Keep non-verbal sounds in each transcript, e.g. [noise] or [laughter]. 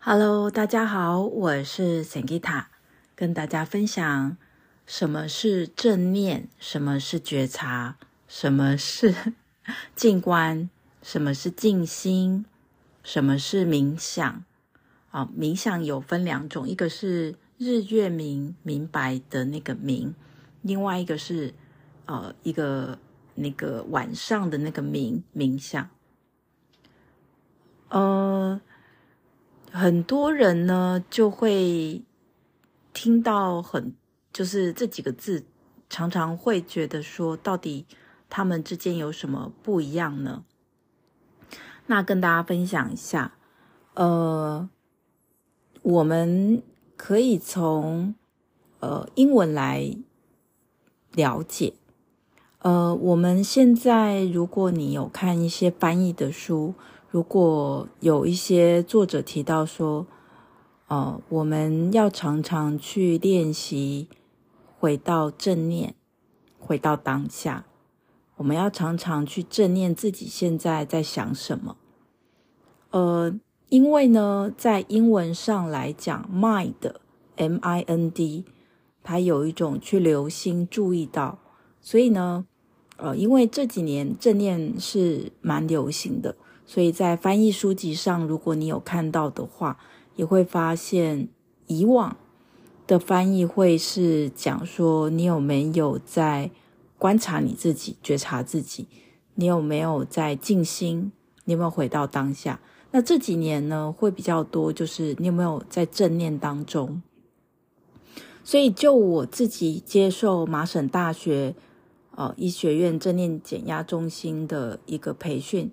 Hello，大家好，我是 Sangita，跟大家分享什么是正念，什么是觉察，什么是 [laughs] 静观，什么是静心，什么是冥想。啊，冥想有分两种，一个是日月明，明白的那个明，另外一个是呃一个那个晚上的那个冥，冥想。呃。很多人呢就会听到很就是这几个字，常常会觉得说，到底他们之间有什么不一样呢？那跟大家分享一下，呃，我们可以从呃英文来了解，呃，我们现在如果你有看一些翻译的书。如果有一些作者提到说，呃，我们要常常去练习回到正念，回到当下，我们要常常去正念自己现在在想什么。呃，因为呢，在英文上来讲，mind，M-I-N-D，它有一种去留心、注意到，所以呢，呃，因为这几年正念是蛮流行的。所以在翻译书籍上，如果你有看到的话，也会发现以往的翻译会是讲说，你有没有在观察你自己、觉察自己？你有没有在静心？你有没有回到当下？那这几年呢，会比较多，就是你有没有在正念当中？所以就我自己接受麻省大学呃医学院正念减压中心的一个培训。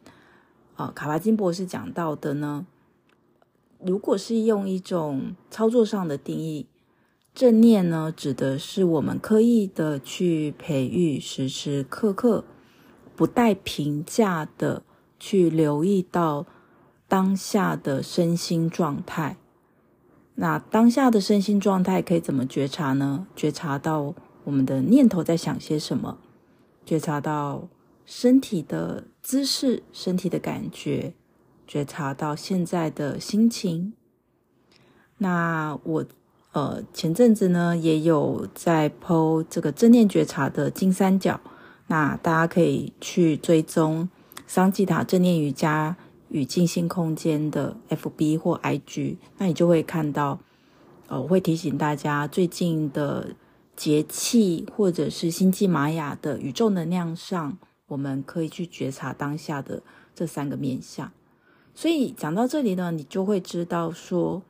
啊，卡巴金博士讲到的呢，如果是用一种操作上的定义，正念呢，指的是我们刻意的去培育，时时刻刻不带评价的去留意到当下的身心状态。那当下的身心状态可以怎么觉察呢？觉察到我们的念头在想些什么，觉察到。身体的姿势，身体的感觉，觉察到现在的心情。那我呃前阵子呢也有在 po 这个正念觉察的金三角，那大家可以去追踪桑吉塔正念瑜伽与静心空间的 FB 或 IG，那你就会看到，呃，我会提醒大家最近的节气或者是星际玛雅的宇宙能量上。我们可以去觉察当下的这三个面向，所以讲到这里呢，你就会知道说，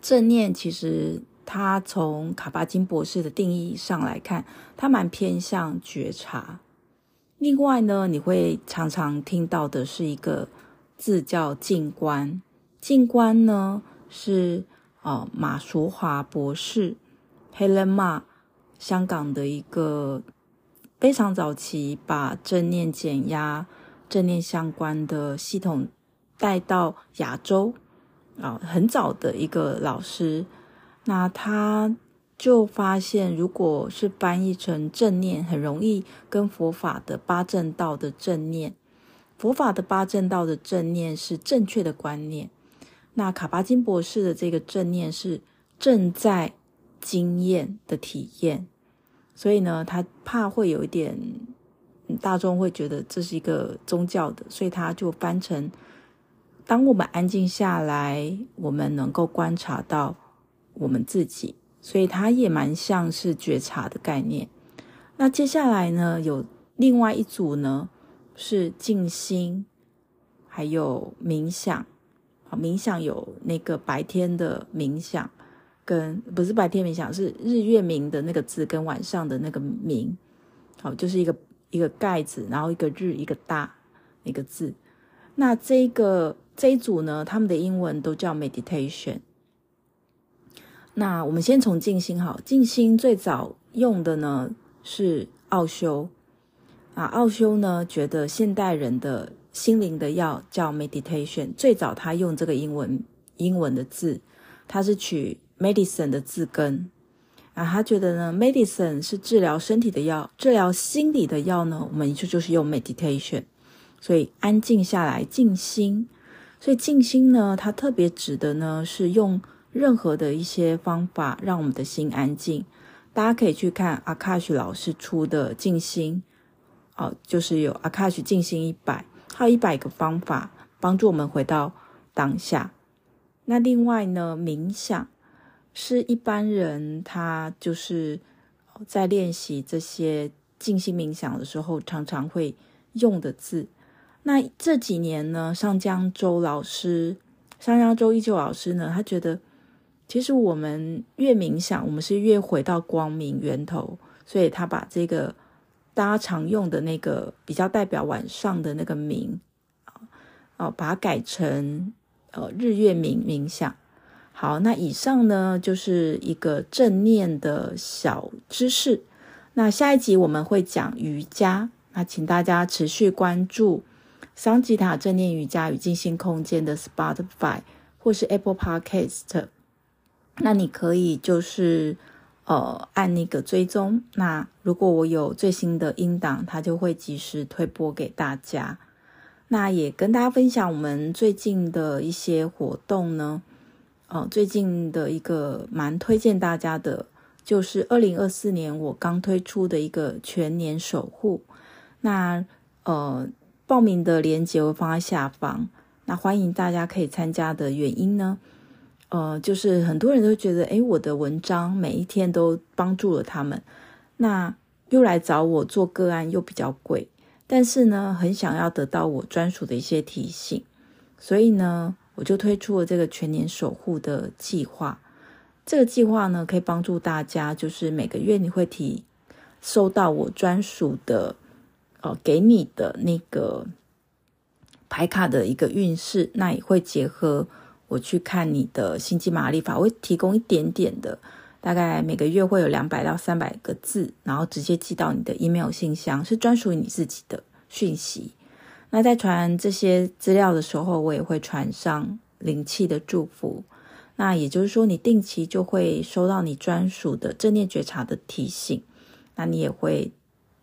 正念其实它从卡巴金博士的定义上来看，它蛮偏向觉察。另外呢，你会常常听到的是一个字叫静观，静观呢是呃马淑华博士，Helma 香港的一个。非常早期把正念减压、正念相关的系统带到亚洲啊，很早的一个老师，那他就发现，如果是翻译成正念，很容易跟佛法的八正道的正念，佛法的八正道的正念是正确的观念，那卡巴金博士的这个正念是正在经验的体验。所以呢，他怕会有一点大众会觉得这是一个宗教的，所以他就翻成：当我们安静下来，我们能够观察到我们自己。所以他也蛮像是觉察的概念。那接下来呢，有另外一组呢，是静心，还有冥想。冥想有那个白天的冥想。跟不是白天冥想，是日月明的那个字跟晚上的那个明，好，就是一个一个盖子，然后一个日一个大那个字。那这个这一组呢，他们的英文都叫 meditation。那我们先从静心好，静心最早用的呢是奥修啊，奥修呢觉得现代人的心灵的药叫 meditation，最早他用这个英文英文的字，他是取。Medicine 的字根啊，他觉得呢，medicine 是治疗身体的药，治疗心理的药呢，我们就就是用 meditation，所以安静下来静心。所以静心呢，它特别指的呢是用任何的一些方法让我们的心安静。大家可以去看阿卡什老师出的静心，哦，就是有阿卡什静心一百，还有一百个方法帮助我们回到当下。那另外呢，冥想是一般人他就是在练习这些静心冥想的时候常常会用的字。那这几年呢，上江周老师，上江周依旧老师呢，他觉得其实我们越冥想，我们是越回到光明源头，所以他把这个大家常用的那个比较代表晚上的那个冥啊，哦，把它改成呃日月冥冥想。好，那以上呢就是一个正念的小知识。那下一集我们会讲瑜伽，那请大家持续关注。桑吉塔正念瑜伽与静心空间的 Spotify 或是 Apple Podcast，那你可以就是呃按那个追踪。那如果我有最新的音档，它就会及时推播给大家。那也跟大家分享我们最近的一些活动呢。呃，最近的一个蛮推荐大家的，就是二零二四年我刚推出的一个全年守护。那呃。报名的链接我放在下方，那欢迎大家可以参加的原因呢，呃，就是很多人都觉得，诶，我的文章每一天都帮助了他们，那又来找我做个案又比较贵，但是呢，很想要得到我专属的一些提醒，所以呢，我就推出了这个全年守护的计划。这个计划呢，可以帮助大家，就是每个月你会提收到我专属的。呃，给你的那个牌卡的一个运势，那也会结合我去看你的星际马力法，我会提供一点点的，大概每个月会有两百到三百个字，然后直接寄到你的 email 信箱，是专属于你自己的讯息。那在传这些资料的时候，我也会传上灵气的祝福。那也就是说，你定期就会收到你专属的正念觉察的提醒，那你也会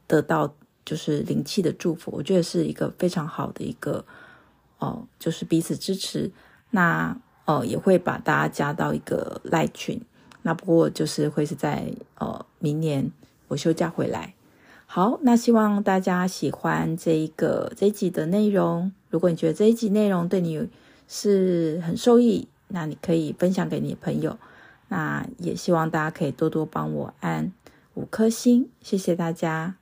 得到。就是灵气的祝福，我觉得是一个非常好的一个哦，就是彼此支持。那呃，也会把大家加到一个赖群。那不过就是会是在呃明年我休假回来。好，那希望大家喜欢这一个这一集的内容。如果你觉得这一集内容对你是很受益，那你可以分享给你的朋友。那也希望大家可以多多帮我按五颗星，谢谢大家。